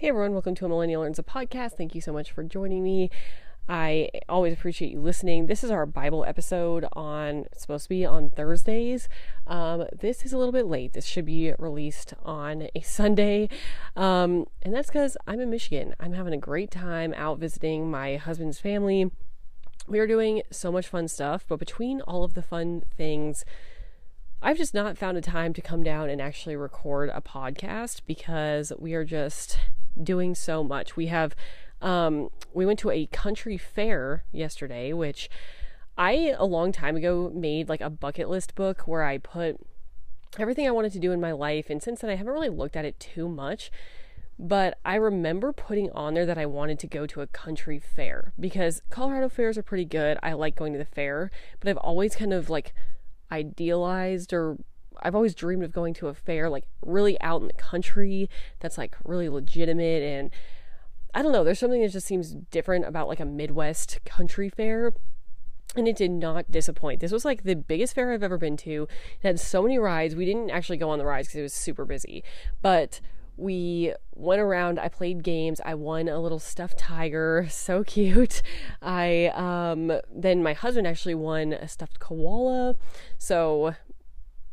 Hey everyone, welcome to a Millennial Learns a podcast. Thank you so much for joining me. I always appreciate you listening. This is our Bible episode on supposed to be on Thursdays. Um, this is a little bit late. This should be released on a Sunday, um, and that's because I'm in Michigan. I'm having a great time out visiting my husband's family. We are doing so much fun stuff, but between all of the fun things. I've just not found a time to come down and actually record a podcast because we are just doing so much. We have um, we went to a country fair yesterday, which I a long time ago made like a bucket list book where I put everything I wanted to do in my life, and since then I haven't really looked at it too much. But I remember putting on there that I wanted to go to a country fair because Colorado fairs are pretty good. I like going to the fair, but I've always kind of like idealized or I've always dreamed of going to a fair like really out in the country that's like really legitimate and I don't know, there's something that just seems different about like a Midwest country fair. And it did not disappoint. This was like the biggest fair I've ever been to. It had so many rides. We didn't actually go on the rides because it was super busy. But we went around i played games i won a little stuffed tiger so cute i um then my husband actually won a stuffed koala so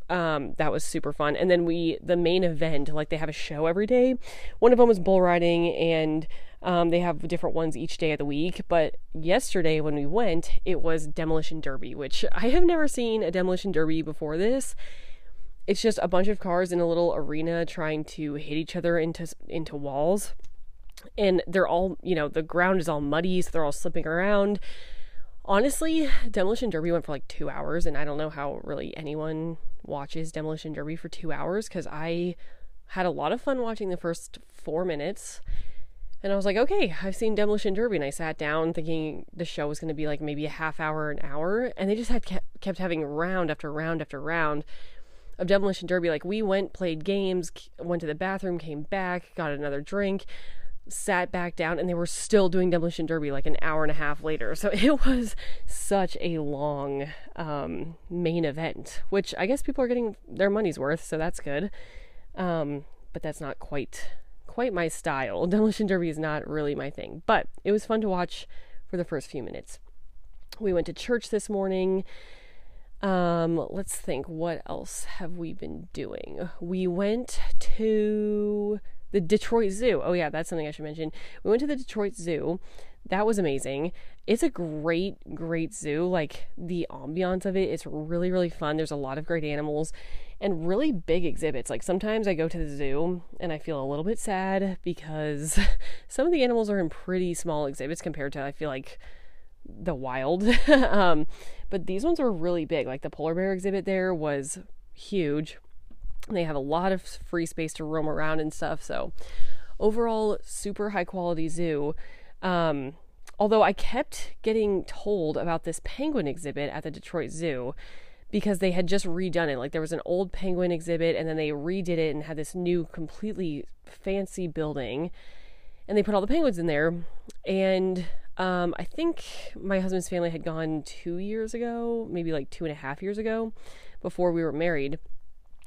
um, that was super fun. And then we, the main event, like they have a show every day. One of them was bull riding, and um, they have different ones each day of the week. But yesterday, when we went, it was Demolition Derby, which I have never seen a Demolition Derby before this. It's just a bunch of cars in a little arena trying to hit each other into into walls, and they're all, you know, the ground is all muddy, so they're all slipping around honestly, Demolition Derby went for like two hours, and I don't know how really anyone watches Demolition Derby for two hours because I had a lot of fun watching the first four minutes. And I was like, okay, I've seen Demolition Derby. And I sat down thinking the show was going to be like maybe a half hour, an hour. And they just had kept, kept having round after round after round of Demolition Derby. Like we went, played games, went to the bathroom, came back, got another drink, sat back down, and they were still doing Demolition Derby like an hour and a half later. So it was such a long um, main event, which I guess people are getting their money's worth, so that's good. Um, but that's not quite quite my style. Demolition Derby is not really my thing, but it was fun to watch for the first few minutes. We went to church this morning. Um, let's think, what else have we been doing? We went to the Detroit Zoo. Oh, yeah, that's something I should mention. We went to the Detroit Zoo. That was amazing. It's a great, great zoo. Like the ambiance of it, it is really, really fun. There's a lot of great animals and really big exhibits. Like sometimes I go to the zoo and I feel a little bit sad because some of the animals are in pretty small exhibits compared to, I feel like, the wild. um, but these ones are really big. Like the polar bear exhibit there was huge. They have a lot of free space to roam around and stuff. So, overall, super high quality zoo. Um, although I kept getting told about this penguin exhibit at the Detroit Zoo because they had just redone it. Like there was an old penguin exhibit and then they redid it and had this new, completely fancy building. And they put all the penguins in there. And um, I think my husband's family had gone two years ago, maybe like two and a half years ago, before we were married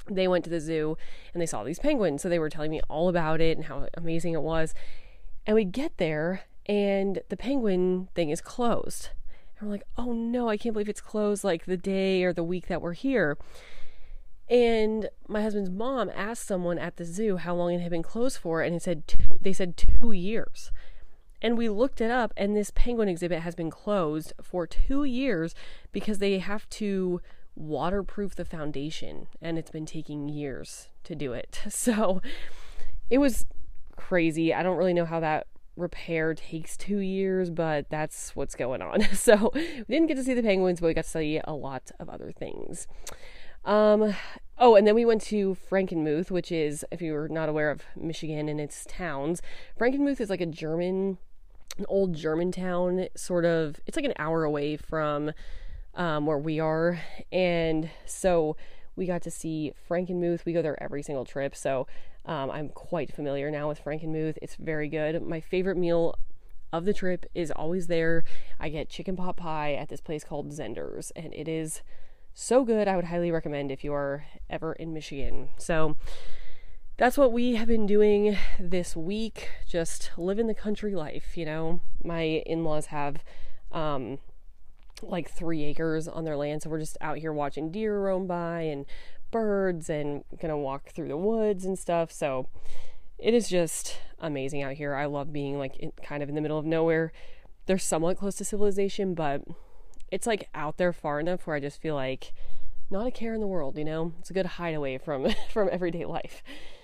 they went to the zoo and they saw these penguins. So they were telling me all about it and how amazing it was. And we get there and the penguin thing is closed. And we're like, oh no, I can't believe it's closed like the day or the week that we're here. And my husband's mom asked someone at the zoo how long it had been closed for, and it said two, they said two years. And we looked it up, and this penguin exhibit has been closed for two years because they have to waterproof the foundation and it's been taking years to do it. So it was crazy. I don't really know how that repair takes two years, but that's what's going on. So we didn't get to see the penguins, but we got to see a lot of other things. Um, oh, and then we went to Frankenmuth, which is, if you're not aware of Michigan and its towns, Frankenmuth is like a German, an old German town, sort of. It's like an hour away from um, where we are. And so we got to see Frankenmuth. We go there every single trip. So um, I'm quite familiar now with Frankenmuth. It's very good. My favorite meal of the trip is always there. I get chicken pot pie at this place called Zehnder's, and it is so good. I would highly recommend if you are ever in Michigan. So that's what we have been doing this week. Just living the country life, you know. My in laws have um, like three acres on their land, so we're just out here watching deer roam by and birds and gonna walk through the woods and stuff. So it is just amazing out here. I love being like in, kind of in the middle of nowhere. They're somewhat close to civilization, but it's like out there far enough where I just feel like not a care in the world, you know? It's a good hideaway from from everyday life.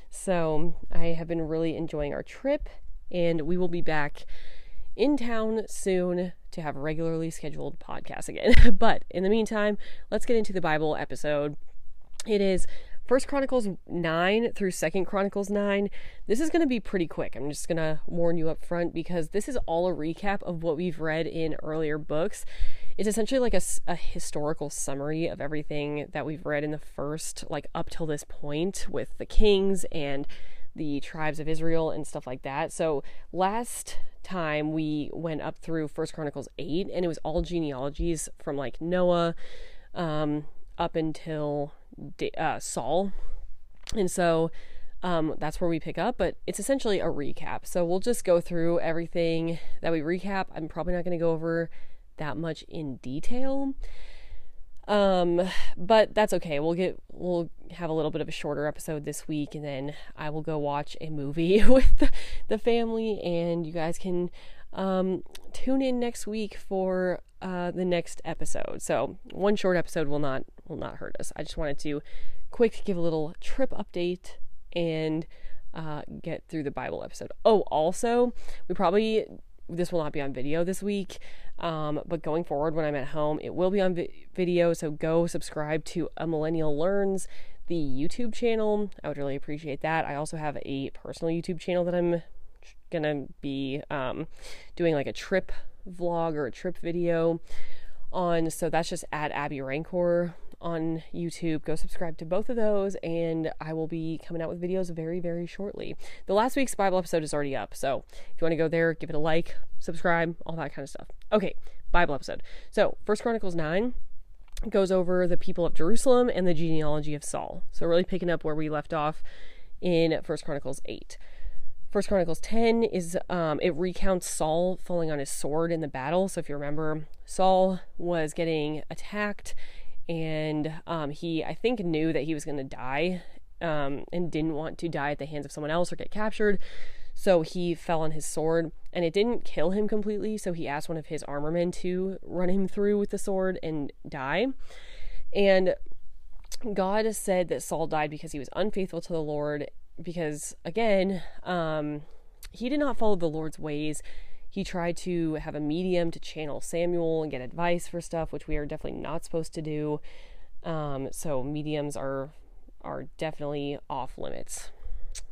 So, I have been really enjoying our trip and we will be back in town soon to have regularly scheduled podcasts again. but in the meantime, let's get into the Bible episode. It is First Chronicles 9 through Second Chronicles 9. This is going to be pretty quick. I'm just going to warn you up front because this is all a recap of what we've read in earlier books. It's essentially like a, a historical summary of everything that we've read in the first, like up till this point with the kings and the tribes of Israel and stuff like that. So last time we went up through First Chronicles 8 and it was all genealogies from like Noah um, up until uh, Saul. And so um, that's where we pick up, but it's essentially a recap. So we'll just go through everything that we recap. I'm probably not going to go over that much in detail. Um, but that's okay. We'll get we'll have a little bit of a shorter episode this week, and then I will go watch a movie with the, the family, and you guys can um, tune in next week for uh, the next episode. So one short episode will not will not hurt us. I just wanted to quick give a little trip update and uh, get through the Bible episode. Oh, also, we probably this will not be on video this week, um, but going forward when I'm at home, it will be on vi- video. So go subscribe to A Millennial Learns, the YouTube channel. I would really appreciate that. I also have a personal YouTube channel that I'm gonna be um, doing like a trip vlog or a trip video on. So that's just at Abby Rancor on YouTube. Go subscribe to both of those, and I will be coming out with videos very, very shortly. The last week's Bible episode is already up, so if you want to go there, give it a like, subscribe, all that kind of stuff. Okay, Bible episode. So, First Chronicles 9 goes over the people of Jerusalem and the genealogy of Saul. So, really picking up where we left off in First Chronicles 8. First Chronicles 10 is um, it recounts Saul falling on his sword in the battle. So if you remember, Saul was getting attacked, and um, he I think knew that he was going to die, um, and didn't want to die at the hands of someone else or get captured. So he fell on his sword, and it didn't kill him completely. So he asked one of his armormen to run him through with the sword and die. And God said that Saul died because he was unfaithful to the Lord because again, um, he did not follow the Lord's ways. He tried to have a medium to channel Samuel and get advice for stuff, which we are definitely not supposed to do. Um, so mediums are are definitely off limits.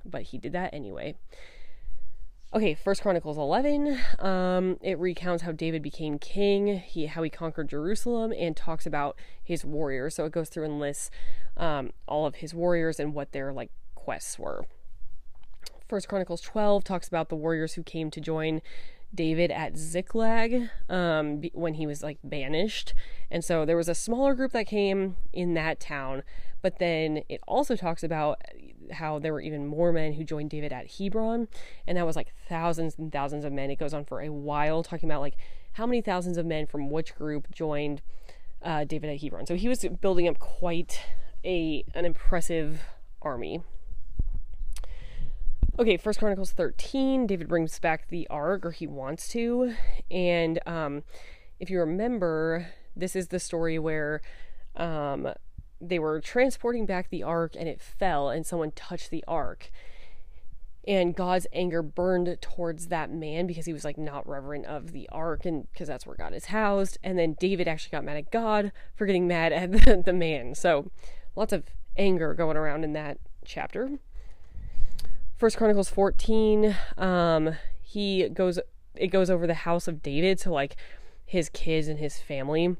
But he did that anyway. Okay, First Chronicles 11. Um, it recounts how David became king, he how he conquered Jerusalem, and talks about his warriors. So it goes through and lists um, all of his warriors and what their like quests were. First Chronicles 12 talks about the warriors who came to join David at Ziklag um, when he was like banished. And so there was a smaller group that came in that town, but then it also talks about how there were even more men who joined David at Hebron, and that was like thousands and thousands of men. It goes on for a while talking about like how many thousands of men from which group joined uh, David at Hebron. So he was building up quite a an impressive army. Okay, First Chronicles 13, David brings back the ark, or he wants to. And um, if you remember, this is the story where um, they were transporting back the ark and it fell, and someone touched the ark. And God's anger burned towards that man because he was like not reverent of the ark, and because that's where God is housed. And then David actually got mad at God for getting mad at the, the man. So lots of anger going around in that chapter. First Chronicles 14, um, he goes it goes over the house of David, so like his kids and his family,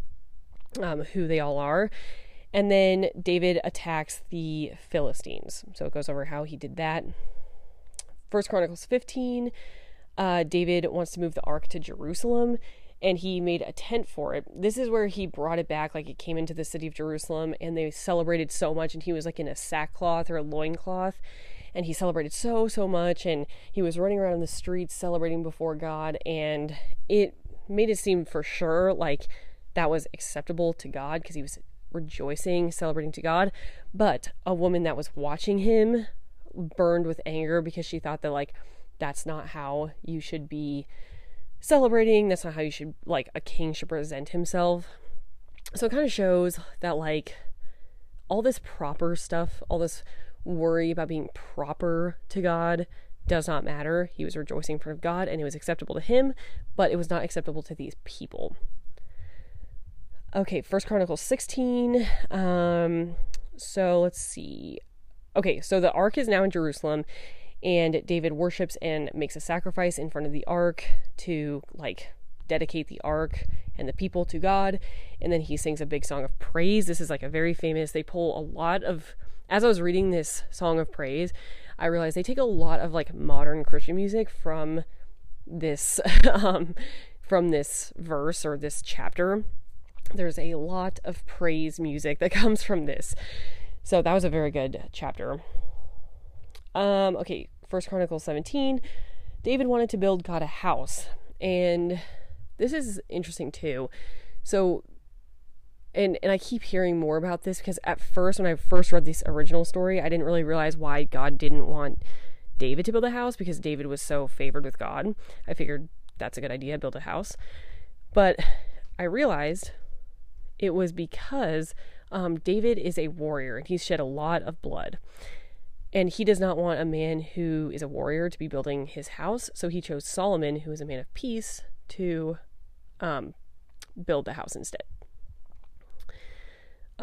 um, who they all are. And then David attacks the Philistines. So it goes over how he did that. First Chronicles 15, uh, David wants to move the ark to Jerusalem and he made a tent for it. This is where he brought it back, like it came into the city of Jerusalem, and they celebrated so much, and he was like in a sackcloth or a loincloth and he celebrated so so much and he was running around in the streets celebrating before God and it made it seem for sure like that was acceptable to God because he was rejoicing celebrating to God. But a woman that was watching him burned with anger because she thought that like that's not how you should be celebrating that's not how you should like a king should present himself. So it kind of shows that like all this proper stuff all this worry about being proper to God does not matter. He was rejoicing in front of God and it was acceptable to him, but it was not acceptable to these people. Okay, First Chronicles 16. Um, so let's see. Okay, so the ark is now in Jerusalem, and David worships and makes a sacrifice in front of the ark to like dedicate the ark and the people to God. And then he sings a big song of praise. This is like a very famous, they pull a lot of as I was reading this song of praise, I realized they take a lot of like modern Christian music from this um, from this verse or this chapter. There's a lot of praise music that comes from this. So that was a very good chapter. Um, okay, First Chronicles 17. David wanted to build God a house. And this is interesting too. So and and I keep hearing more about this because at first when I first read this original story, I didn't really realize why God didn't want David to build a house because David was so favored with God. I figured that's a good idea, build a house. But I realized it was because um, David is a warrior and he's shed a lot of blood. And he does not want a man who is a warrior to be building his house. So he chose Solomon, who is a man of peace, to um, build the house instead.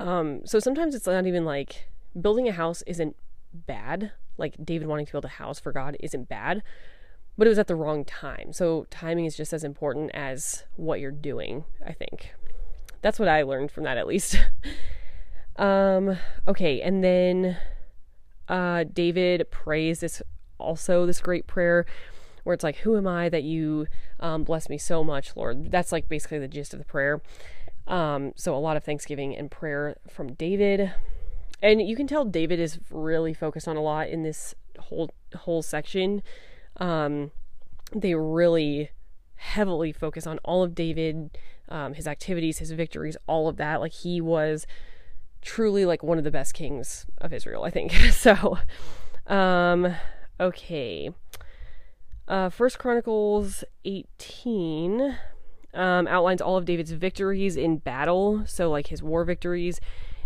Um, so sometimes it's not even like building a house isn't bad. Like David wanting to build a house for God isn't bad, but it was at the wrong time. So timing is just as important as what you're doing, I think. That's what I learned from that at least. um, okay, and then uh, David prays this also this great prayer where it's like, Who am I that you um, bless me so much, Lord? That's like basically the gist of the prayer. Um, so a lot of thanksgiving and prayer from David. And you can tell David is really focused on a lot in this whole whole section. Um, they really heavily focus on all of David, um, his activities, his victories, all of that. Like he was truly like one of the best kings of Israel, I think. so, um, okay. Uh, First Chronicles 18 um, outlines all of David's victories in battle, so like his war victories,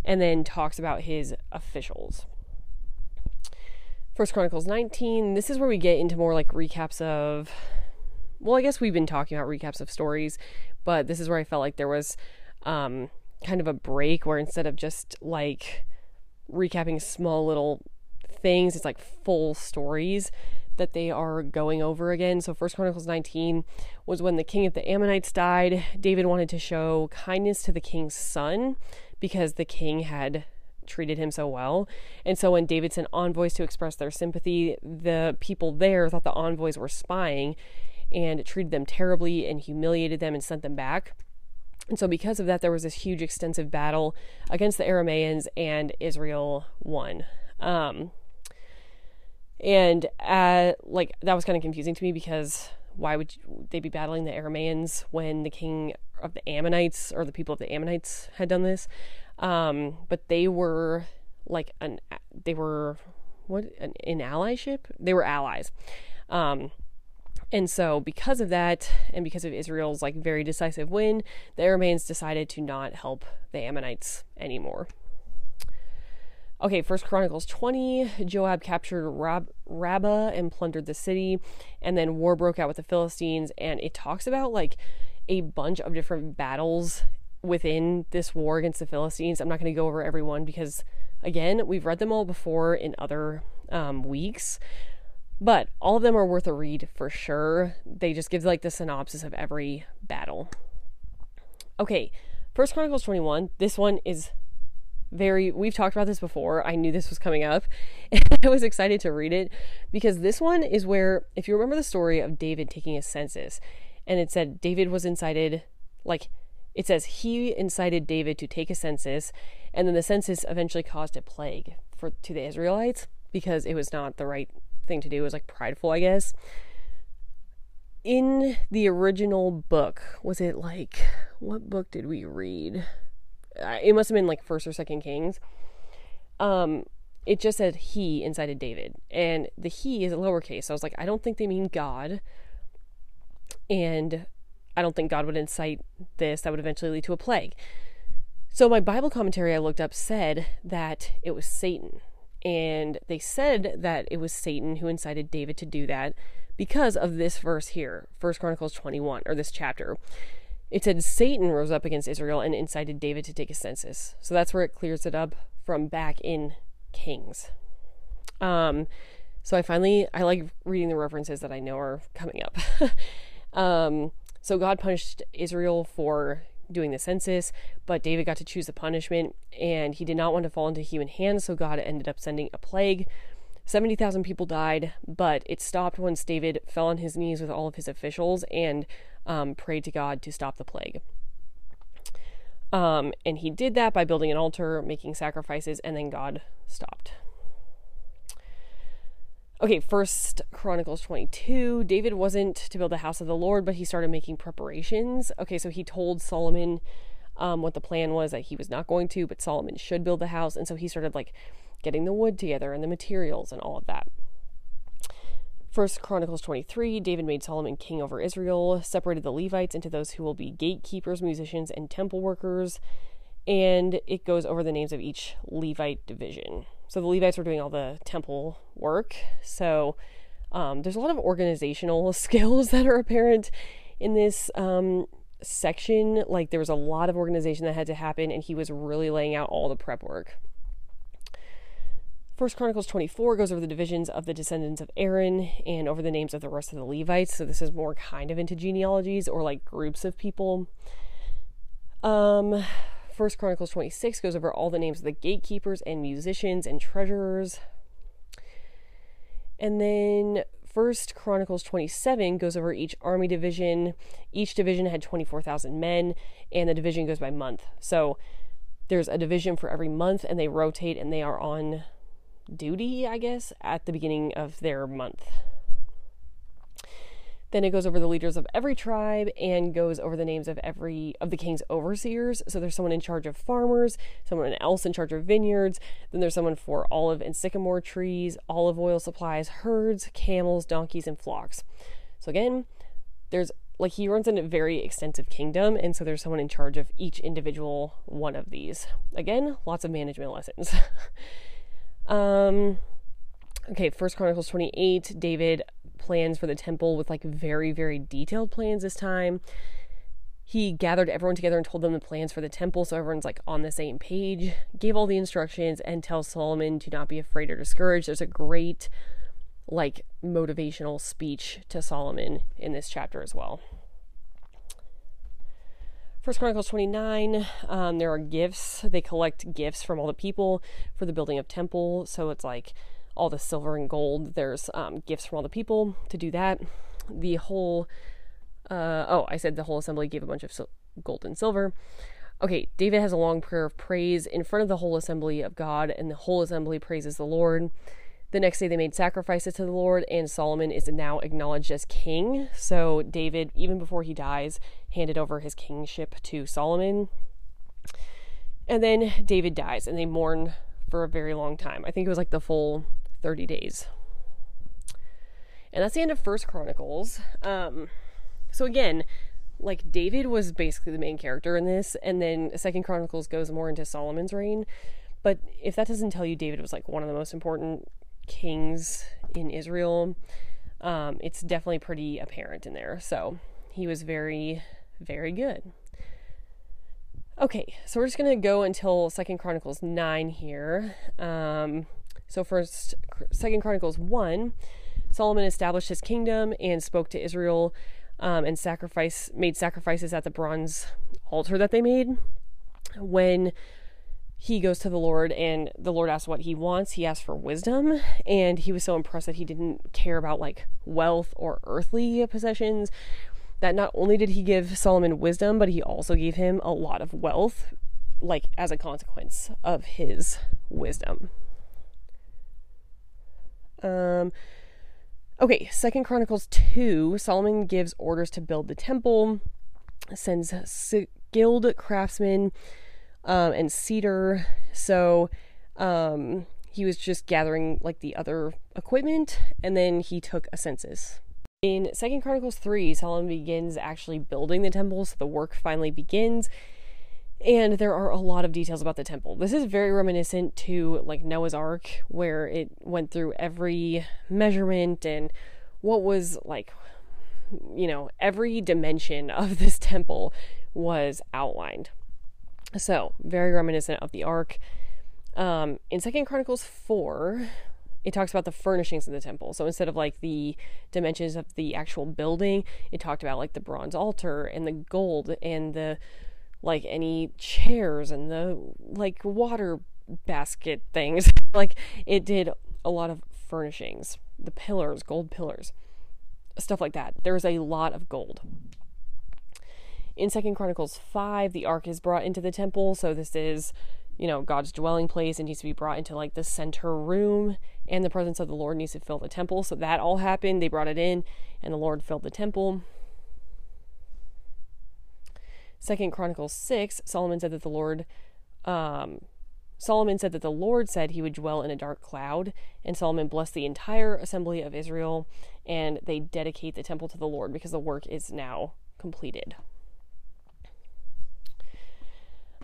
and then talks about his officials. First Chronicles 19, this is where we get into more like recaps of well, I guess we've been talking about recaps of stories, but this is where I felt like there was um, kind of a break where instead of just like recapping small little things, it's like full stories that they are going over again. So First Chronicles 19 was when the king of the Ammonites died. David wanted to show kindness to the king's son because the king had treated him so well. And so when David sent envoys to express their sympathy, the people there thought the envoys were spying and treated them terribly and humiliated them and sent them back. And so, because of that, there was this huge, extensive battle against the Aramaeans, and Israel won. Um, and uh, like that was kind of confusing to me because why would they be battling the Aramaeans when the king of the Ammonites or the people of the Ammonites had done this? Um, but they were like an they were what an, in allyship. They were allies. Um, and so, because of that, and because of Israel's like very decisive win, the Aramaeans decided to not help the Ammonites anymore. Okay, First Chronicles 20, Joab captured Rab- Rabbah and plundered the city, and then war broke out with the Philistines, and it talks about like a bunch of different battles within this war against the Philistines. I'm not going to go over every one because, again, we've read them all before in other um, weeks, but all of them are worth a read for sure. They just give like the synopsis of every battle. Okay, First Chronicles 21. This one is very we've talked about this before. I knew this was coming up. And I was excited to read it because this one is where if you remember the story of David taking a census and it said David was incited like it says he incited David to take a census and then the census eventually caused a plague for to the Israelites because it was not the right thing to do. It was like prideful, I guess. In the original book, was it like what book did we read? It must have been like First or Second Kings. Um, it just said he incited David, and the he is a lowercase. So I was like, I don't think they mean God, and I don't think God would incite this. That would eventually lead to a plague. So my Bible commentary I looked up said that it was Satan. And they said that it was Satan who incited David to do that because of this verse here, First Chronicles 21, or this chapter. It said Satan rose up against Israel and incited David to take a census. So that's where it clears it up from back in Kings. Um, so I finally I like reading the references that I know are coming up. um, so God punished Israel for doing the census, but David got to choose the punishment, and he did not want to fall into human hands, so God ended up sending a plague. 70,000 people died, but it stopped once David fell on his knees with all of his officials and um, prayed to God to stop the plague. Um, and he did that by building an altar, making sacrifices, and then God stopped. Okay, first Chronicles 22. David wasn't to build the house of the Lord, but he started making preparations. Okay, so he told Solomon um, what the plan was that he was not going to, but Solomon should build the house. And so he started like getting the wood together and the materials and all of that. First Chronicles 23, David made Solomon king over Israel, separated the Levites into those who will be gatekeepers, musicians, and temple workers, and it goes over the names of each Levite division. So the Levites were doing all the temple work. So um, there's a lot of organizational skills that are apparent in this um, section. Like there was a lot of organization that had to happen, and he was really laying out all the prep work. First Chronicles 24 goes over the divisions of the descendants of Aaron and over the names of the rest of the Levites. So this is more kind of into genealogies or like groups of people. Um, First Chronicles 26 goes over all the names of the gatekeepers and musicians and treasurers. And then First Chronicles 27 goes over each army division. Each division had 24,000 men, and the division goes by month. So there's a division for every month, and they rotate and they are on duty, I guess, at the beginning of their month. Then it goes over the leaders of every tribe and goes over the names of every of the king's overseers. So there's someone in charge of farmers, someone else in charge of vineyards, then there's someone for olive and sycamore trees, olive oil supplies, herds, camels, donkeys, and flocks. So again, there's like he runs in a very extensive kingdom, and so there's someone in charge of each individual one of these. Again, lots of management lessons. um okay, First Chronicles 28, David plans for the temple with like very, very detailed plans this time. He gathered everyone together and told them the plans for the temple so everyone's like on the same page, gave all the instructions, and tells Solomon to not be afraid or discouraged. There's a great, like, motivational speech to Solomon in this chapter as well. First Chronicles 29, um, there are gifts. They collect gifts from all the people for the building of temple. So it's like all the silver and gold. There's um, gifts from all the people to do that. The whole, uh, oh, I said the whole assembly gave a bunch of sil- gold and silver. Okay, David has a long prayer of praise in front of the whole assembly of God, and the whole assembly praises the Lord. The next day, they made sacrifices to the Lord, and Solomon is now acknowledged as king. So, David, even before he dies, handed over his kingship to Solomon. And then David dies, and they mourn for a very long time. I think it was like the full 30 days. And that's the end of First Chronicles. Um, so again, like David was basically the main character in this, and then Second Chronicles goes more into Solomon's reign. But if that doesn't tell you David was like one of the most important kings in Israel, um, it's definitely pretty apparent in there. So he was very, very good. Okay, so we're just gonna go until Second Chronicles nine here. Um, so first, Second Chronicles one, Solomon established his kingdom and spoke to Israel, um, and sacrifice made sacrifices at the bronze altar that they made. When he goes to the Lord and the Lord asks what he wants. He asks for wisdom, and he was so impressed that he didn't care about like wealth or earthly possessions. That not only did he give Solomon wisdom, but he also gave him a lot of wealth, like as a consequence of his wisdom. Um, okay, Second Chronicles 2, Solomon gives orders to build the temple, sends skilled craftsmen um, and cedar. So um, he was just gathering like the other equipment, and then he took a census. In Second Chronicles 3, Solomon begins actually building the temple, so the work finally begins. And there are a lot of details about the temple. This is very reminiscent to like Noah's Ark, where it went through every measurement and what was like, you know, every dimension of this temple was outlined. So, very reminiscent of the Ark. Um, in Second Chronicles 4, it talks about the furnishings of the temple. So instead of like the dimensions of the actual building, it talked about like the bronze altar and the gold and the like any chairs and the like water basket things. like it did a lot of furnishings, the pillars, gold pillars, stuff like that. There's a lot of gold. In Second Chronicles 5, the ark is brought into the temple, so this is, you know, God's dwelling place and needs to be brought into like the center room, and the presence of the Lord needs to fill the temple. So that all happened. They brought it in, and the Lord filled the temple. Second Chronicles 6, Solomon said that the Lord um, Solomon said that the Lord said he would dwell in a dark cloud, and Solomon blessed the entire assembly of Israel, and they dedicate the temple to the Lord because the work is now completed.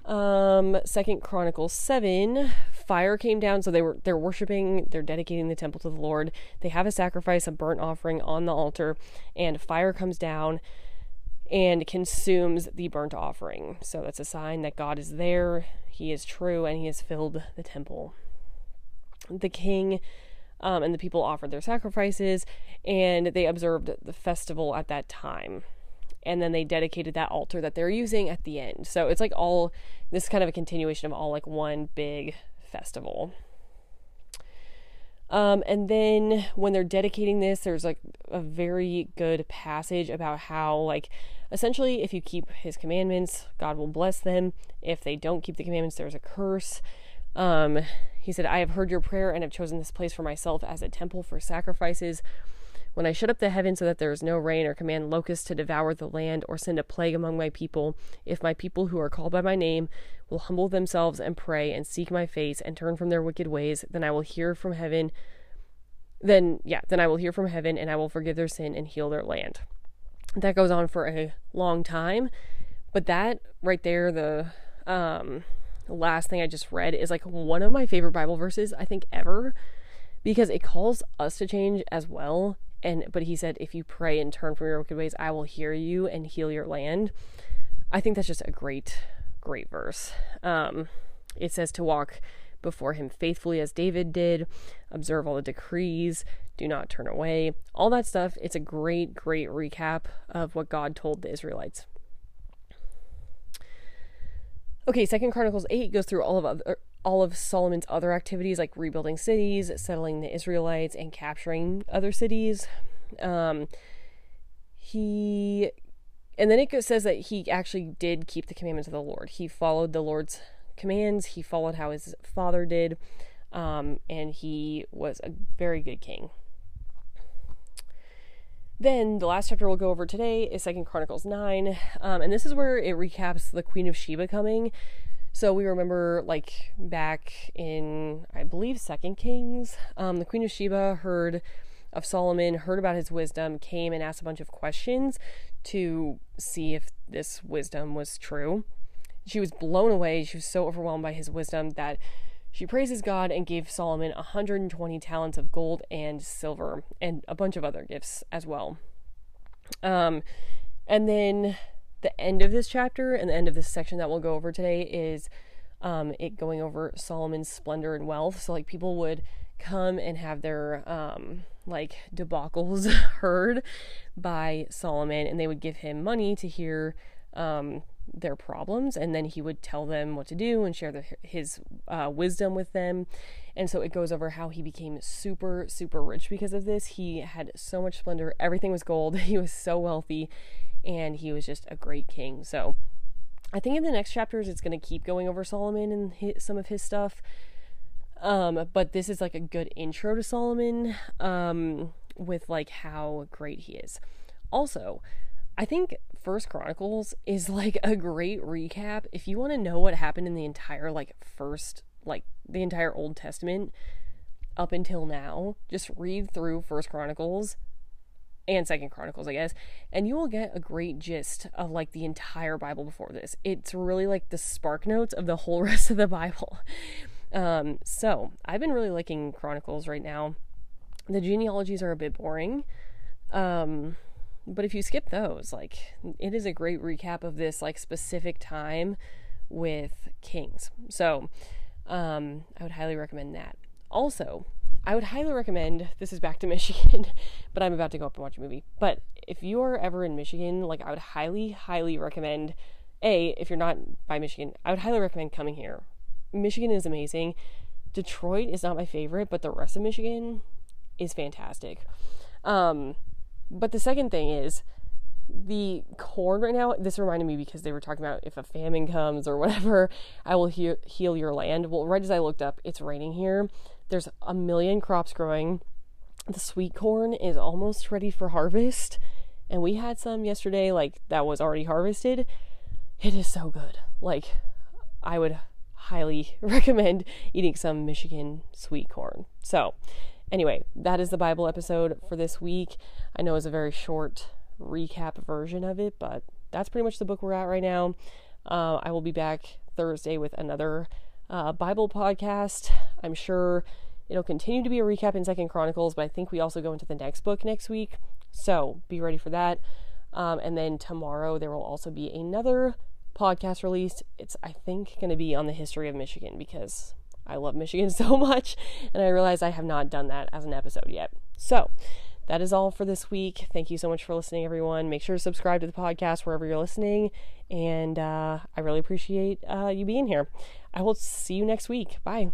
Um, Second Chronicles seven, fire came down, so they were they're worshiping, they're dedicating the temple to the Lord. They have a sacrifice, a burnt offering on the altar, and fire comes down and consumes the burnt offering. So that's a sign that God is there, He is true, and He has filled the temple. The king um, and the people offered their sacrifices, and they observed the festival at that time. And then they dedicated that altar that they're using at the end. So it's like all this kind of a continuation of all like one big festival. Um, and then when they're dedicating this, there's like a very good passage about how, like, essentially, if you keep his commandments, God will bless them. If they don't keep the commandments, there's a curse. Um, he said, I have heard your prayer and have chosen this place for myself as a temple for sacrifices. When I shut up the heaven so that there is no rain, or command locusts to devour the land, or send a plague among my people, if my people who are called by my name will humble themselves and pray and seek my face and turn from their wicked ways, then I will hear from heaven. Then, yeah, then I will hear from heaven and I will forgive their sin and heal their land. That goes on for a long time, but that right there, the um, last thing I just read is like one of my favorite Bible verses I think ever because it calls us to change as well and but he said if you pray and turn from your wicked ways i will hear you and heal your land. I think that's just a great great verse. Um, it says to walk before him faithfully as david did observe all the decrees do not turn away all that stuff. It's a great great recap of what god told the israelites. Okay second chronicles 8 goes through all of other all of Solomon's other activities, like rebuilding cities, settling the Israelites, and capturing other cities. Um, he, and then it says that he actually did keep the commandments of the Lord. He followed the Lord's commands. He followed how his father did, um, and he was a very good king. Then the last chapter we'll go over today is Second Chronicles nine, um, and this is where it recaps the Queen of Sheba coming. So we remember, like back in, I believe, Second Kings, um, the Queen of Sheba heard of Solomon, heard about his wisdom, came and asked a bunch of questions to see if this wisdom was true. She was blown away. She was so overwhelmed by his wisdom that she praises God and gave Solomon 120 talents of gold and silver and a bunch of other gifts as well. Um, and then the end of this chapter and the end of this section that we'll go over today is um, it going over Solomon's splendor and wealth. So like people would come and have their um, like debacles heard by Solomon, and they would give him money to hear um, their problems, and then he would tell them what to do and share the, his uh, wisdom with them. And so it goes over how he became super, super rich because of this. He had so much splendor, everything was gold, he was so wealthy, and he was just a great king. So I think in the next chapters, it's going to keep going over Solomon and his, some of his stuff. Um, but this is like a good intro to Solomon um, with like how great he is. Also, I think First Chronicles is like a great recap if you want to know what happened in the entire like first like the entire Old Testament up until now. Just read through First Chronicles and Second Chronicles, I guess, and you will get a great gist of like the entire Bible before this. It's really like the spark notes of the whole rest of the Bible. Um, so I've been really liking Chronicles right now. The genealogies are a bit boring. Um, but if you skip those, like it is a great recap of this like specific time with kings. So um, I would highly recommend that. Also, I would highly recommend this is back to Michigan, but I'm about to go up and watch a movie. But if you are ever in Michigan, like I would highly, highly recommend A, if you're not by Michigan, I would highly recommend coming here. Michigan is amazing. Detroit is not my favorite, but the rest of Michigan is fantastic. Um, but the second thing is the corn right now. This reminded me because they were talking about if a famine comes or whatever, I will he- heal your land. Well, right as I looked up, it's raining here. There's a million crops growing. The sweet corn is almost ready for harvest, and we had some yesterday, like that was already harvested. It is so good. Like, I would highly recommend eating some Michigan sweet corn. So, anyway, that is the Bible episode for this week. I know it's a very short recap version of it, but that's pretty much the book we're at right now. Uh, I will be back Thursday with another uh, Bible podcast. I'm sure it'll continue to be a recap in Second Chronicles, but I think we also go into the next book next week. So be ready for that. Um, and then tomorrow there will also be another podcast released. It's I think going to be on the history of Michigan because I love Michigan so much, and I realize I have not done that as an episode yet. So that is all for this week. Thank you so much for listening, everyone. Make sure to subscribe to the podcast wherever you're listening, and uh, I really appreciate uh, you being here. I will see you next week. Bye.